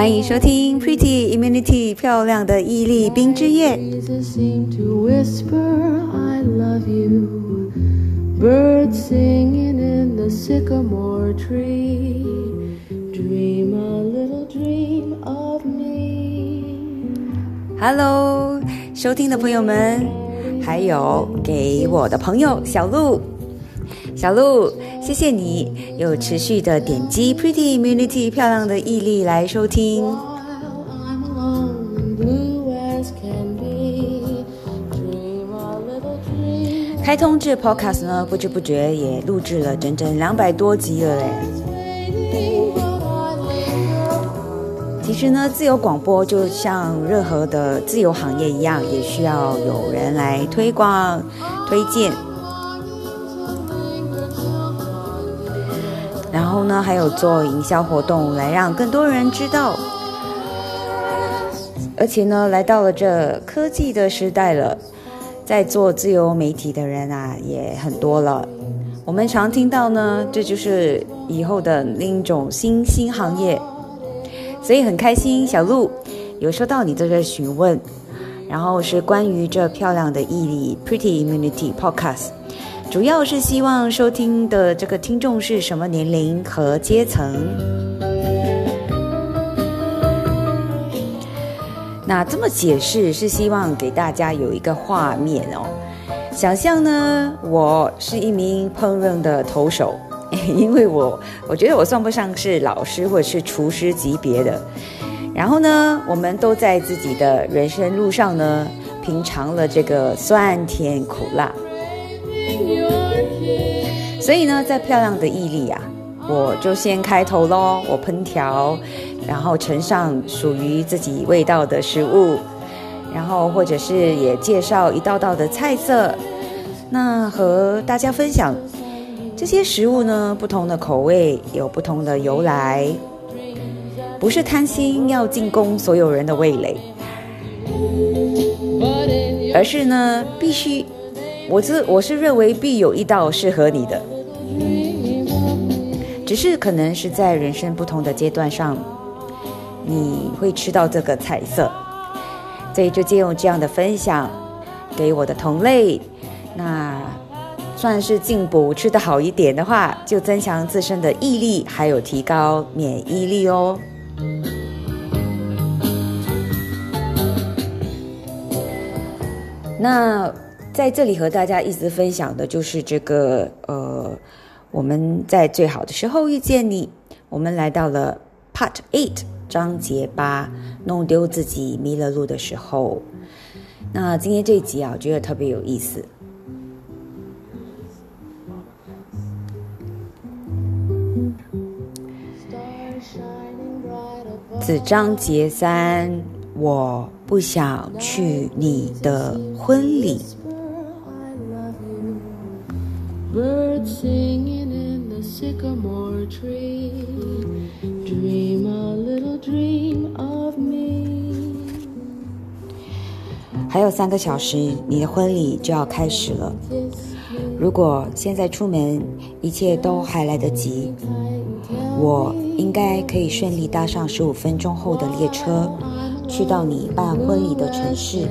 欢迎收听 Pretty Immunity 漂亮的毅力冰之夜。Breezes seem to whisper, I love you. Birds singing in the sycamore tree. Dream a little dream of me. Hello，收听的朋友们，还有给我的朋友小鹿，小鹿，谢谢你有持续的点击 Pretty Immunity 漂亮的毅力来收听。开通这 Podcast 呢，不知不觉也录制了整整两百多集了嘞。其实呢，自由广播就像任何的自由行业一样，也需要有人来推广、推荐。然后呢，还有做营销活动，来让更多人知道。而且呢，来到了这科技的时代了，在做自由媒体的人啊，也很多了。我们常听到呢，这就是以后的另一种新兴行业。所以很开心，小鹿有收到你这个询问，然后是关于这漂亮的毅力 Pretty Immunity Podcast，主要是希望收听的这个听众是什么年龄和阶层。那这么解释是希望给大家有一个画面哦，想象呢，我是一名烹饪的投手，因为我我觉得我算不上是老师或者是厨师级别的。然后呢，我们都在自己的人生路上呢，品尝了这个酸甜苦辣。所以呢，在漂亮的毅力啊，我就先开头喽，我烹调，然后盛上属于自己味道的食物，然后或者是也介绍一道道的菜色，那和大家分享这些食物呢，不同的口味有不同的由来，不是贪心要进攻所有人的味蕾，而是呢，必须，我是我是认为必有一道适合你的，只是可能是在人生不同的阶段上，你会吃到这个菜色，所以就借用这样的分享给我的同类，那。算是进补吃得好一点的话，就增强自身的毅力，还有提高免疫力哦。那在这里和大家一直分享的就是这个呃，我们在最好的时候遇见你，我们来到了 Part Eight 章节八，弄丢自己迷了路的时候。那今天这一集啊，我觉得特别有意思。Stars shining bright above. 子章节三，我不想去你的婚礼。Birds singing in the sycamore tree. Dream a little dream of me. 还有三个小时，你的婚礼就要开始了。如果现在出门，一切都还来得及，我应该可以顺利搭上十五分钟后的列车，去到你办婚礼的城市，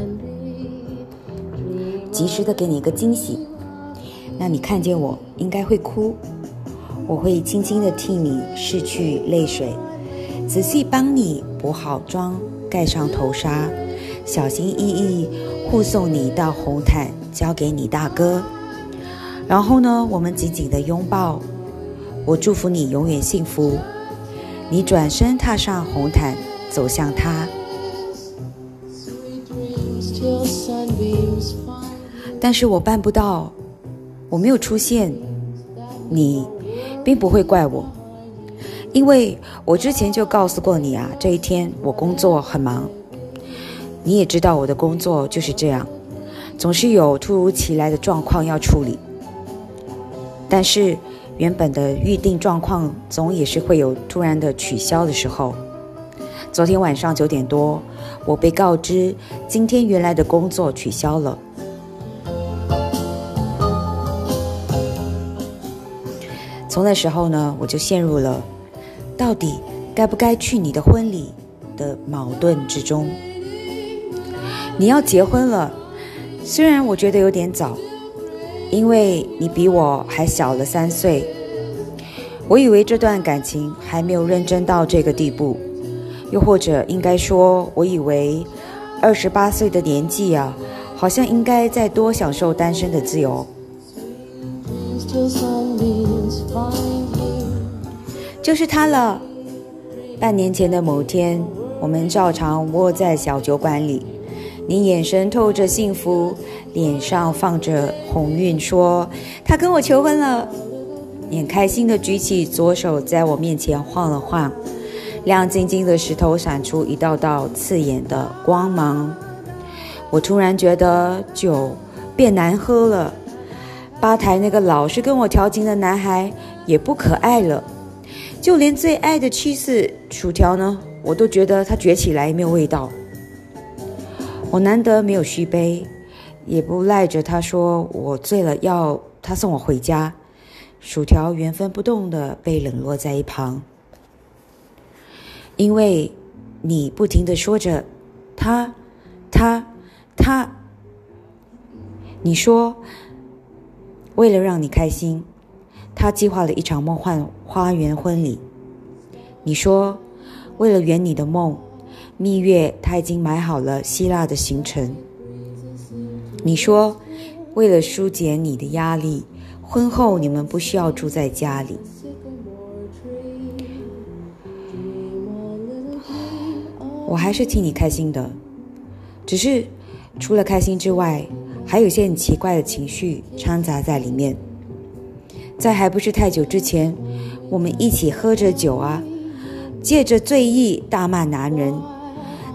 及时的给你一个惊喜。那你看见我应该会哭，我会轻轻的替你拭去泪水，仔细帮你补好妆，盖上头纱，小心翼翼护送你到红毯，交给你大哥。然后呢，我们紧紧的拥抱，我祝福你永远幸福。你转身踏上红毯，走向他，但是我办不到，我没有出现，你并不会怪我，因为我之前就告诉过你啊，这一天我工作很忙，你也知道我的工作就是这样，总是有突如其来的状况要处理。但是原本的预定状况总也是会有突然的取消的时候。昨天晚上九点多，我被告知今天原来的工作取消了。从那时候呢，我就陷入了到底该不该去你的婚礼的矛盾之中。你要结婚了，虽然我觉得有点早，因为你比我还小了三岁。我以为这段感情还没有认真到这个地步，又或者应该说，我以为二十八岁的年纪啊，好像应该再多享受单身的自由。就是他了。半年前的某天，我们照常窝在小酒馆里，你眼神透着幸福，脸上放着红晕，说他跟我求婚了。你开心的举起左手，在我面前晃了晃，亮晶晶的石头闪出一道道刺眼的光芒。我突然觉得酒变难喝了，吧台那个老是跟我调情的男孩也不可爱了。就连最爱的去世薯条呢，我都觉得它卷起来没有味道。我难得没有续杯，也不赖着他说我醉了，要他送我回家。薯条原封不动的被冷落在一旁，因为你不停的说着他，他，他。你说，为了让你开心。他计划了一场梦幻花园婚礼。你说，为了圆你的梦，蜜月他已经买好了希腊的行程。你说，为了疏解你的压力，婚后你们不需要住在家里。我还是替你开心的，只是除了开心之外，还有一些很奇怪的情绪掺杂在里面。在还不是太久之前，我们一起喝着酒啊，借着醉意大骂男人，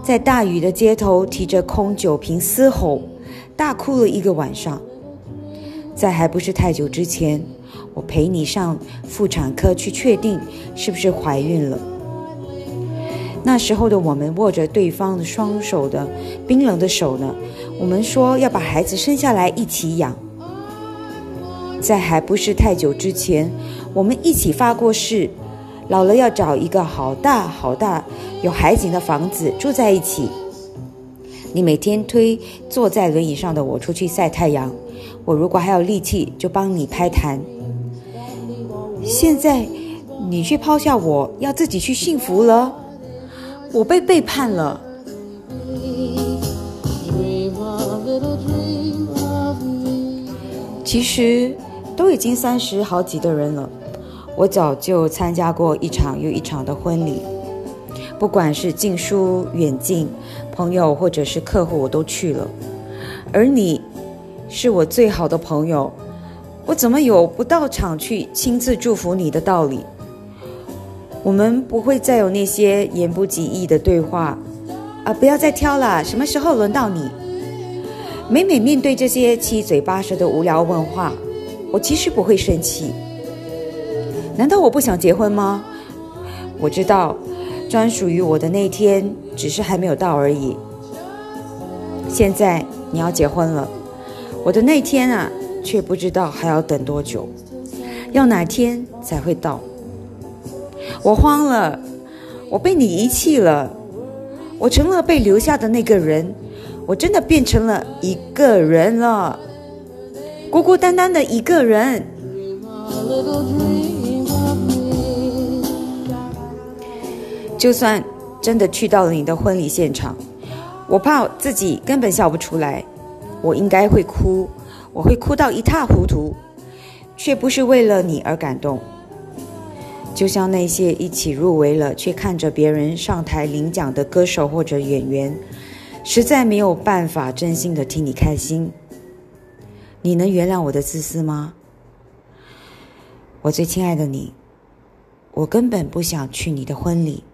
在大雨的街头提着空酒瓶嘶吼，大哭了一个晚上。在还不是太久之前，我陪你上妇产科去确定是不是怀孕了。那时候的我们握着对方的双手的冰冷的手呢，我们说要把孩子生下来一起养。在还不是太久之前，我们一起发过誓，老了要找一个好大好大有海景的房子住在一起。你每天推坐在轮椅上的我出去晒太阳，我如果还有力气就帮你拍痰。现在你却抛下我要自己去幸福了，我被背叛了。其实都已经三十好几的人了，我早就参加过一场又一场的婚礼，不管是近疏远近，朋友或者是客户，我都去了。而你，是我最好的朋友，我怎么有不到场去亲自祝福你的道理？我们不会再有那些言不及义的对话啊！不要再挑了，什么时候轮到你？每每面对这些七嘴八舌的无聊问话，我其实不会生气。难道我不想结婚吗？我知道，专属于我的那天只是还没有到而已。现在你要结婚了，我的那天啊，却不知道还要等多久，要哪天才会到？我慌了，我被你遗弃了，我成了被留下的那个人。我真的变成了一个人了，孤孤单单的一个人。就算真的去到了你的婚礼现场，我怕自己根本笑不出来，我应该会哭，我会哭到一塌糊涂，却不是为了你而感动。就像那些一起入围了却看着别人上台领奖的歌手或者演员，实在没有办法真心的替你开心。你能原谅我的自私吗？我最亲爱的你，我根本不想去你的婚礼。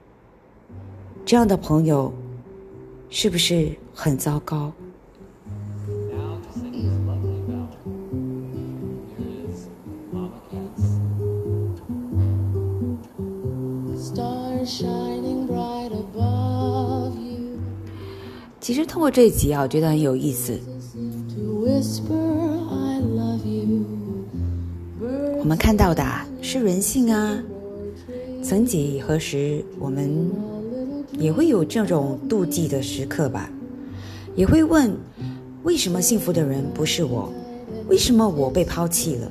这样的朋友，是不是很糟糕？其实通过这一集啊，我觉得很有意思。我们看到的是人性啊。曾几何时，我们也会有这种妒忌的时刻吧，也会问：为什么幸福的人不是我？为什么我被抛弃了？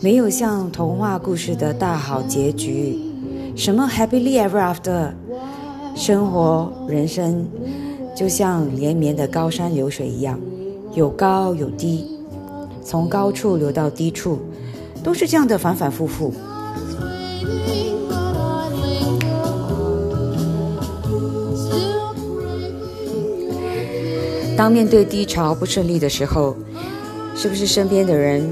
没有像童话故事的大好结局，什么 happily ever after，生活人生就像连绵的高山流水一样，有高有低，从高处流到低处，都是这样的反反复复。当面对低潮不顺利的时候，是不是身边的人，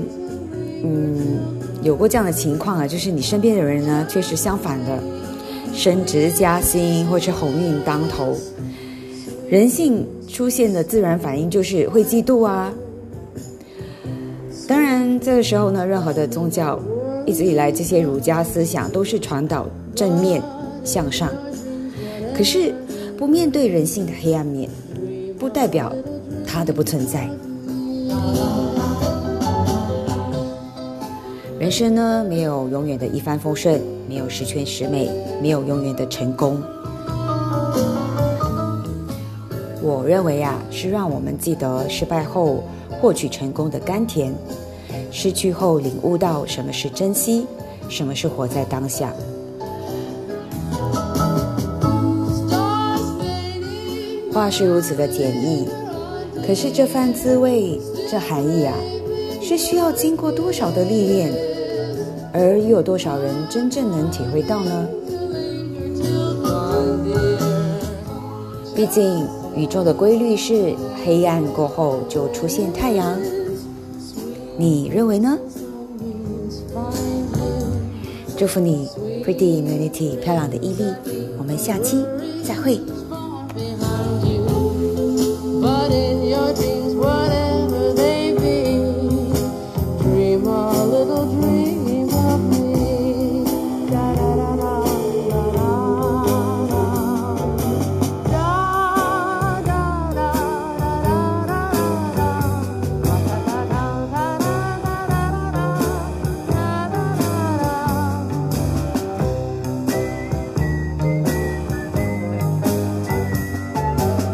嗯，有过这样的情况啊？就是你身边的人呢，却是相反的，升职加薪或是鸿运当头。人性出现的自然反应就是会嫉妒啊。当然，这个时候呢，任何的宗教一直以来这些儒家思想都是传导正面向上，可是不面对人性的黑暗面，不代表它的不存在。人生呢，没有永远的一帆风顺，没有十全十美，没有永远的成功。我认为啊，是让我们记得失败后获取成功的甘甜，失去后领悟到什么是珍惜，什么是活在当下。话是如此的简易，可是这番滋味，这含义啊，是需要经过多少的历练，而又有多少人真正能体会到呢？毕竟宇宙的规律是黑暗过后就出现太阳，你认为呢？祝福你，Pretty Immunity 漂亮的毅力，我们下期再会。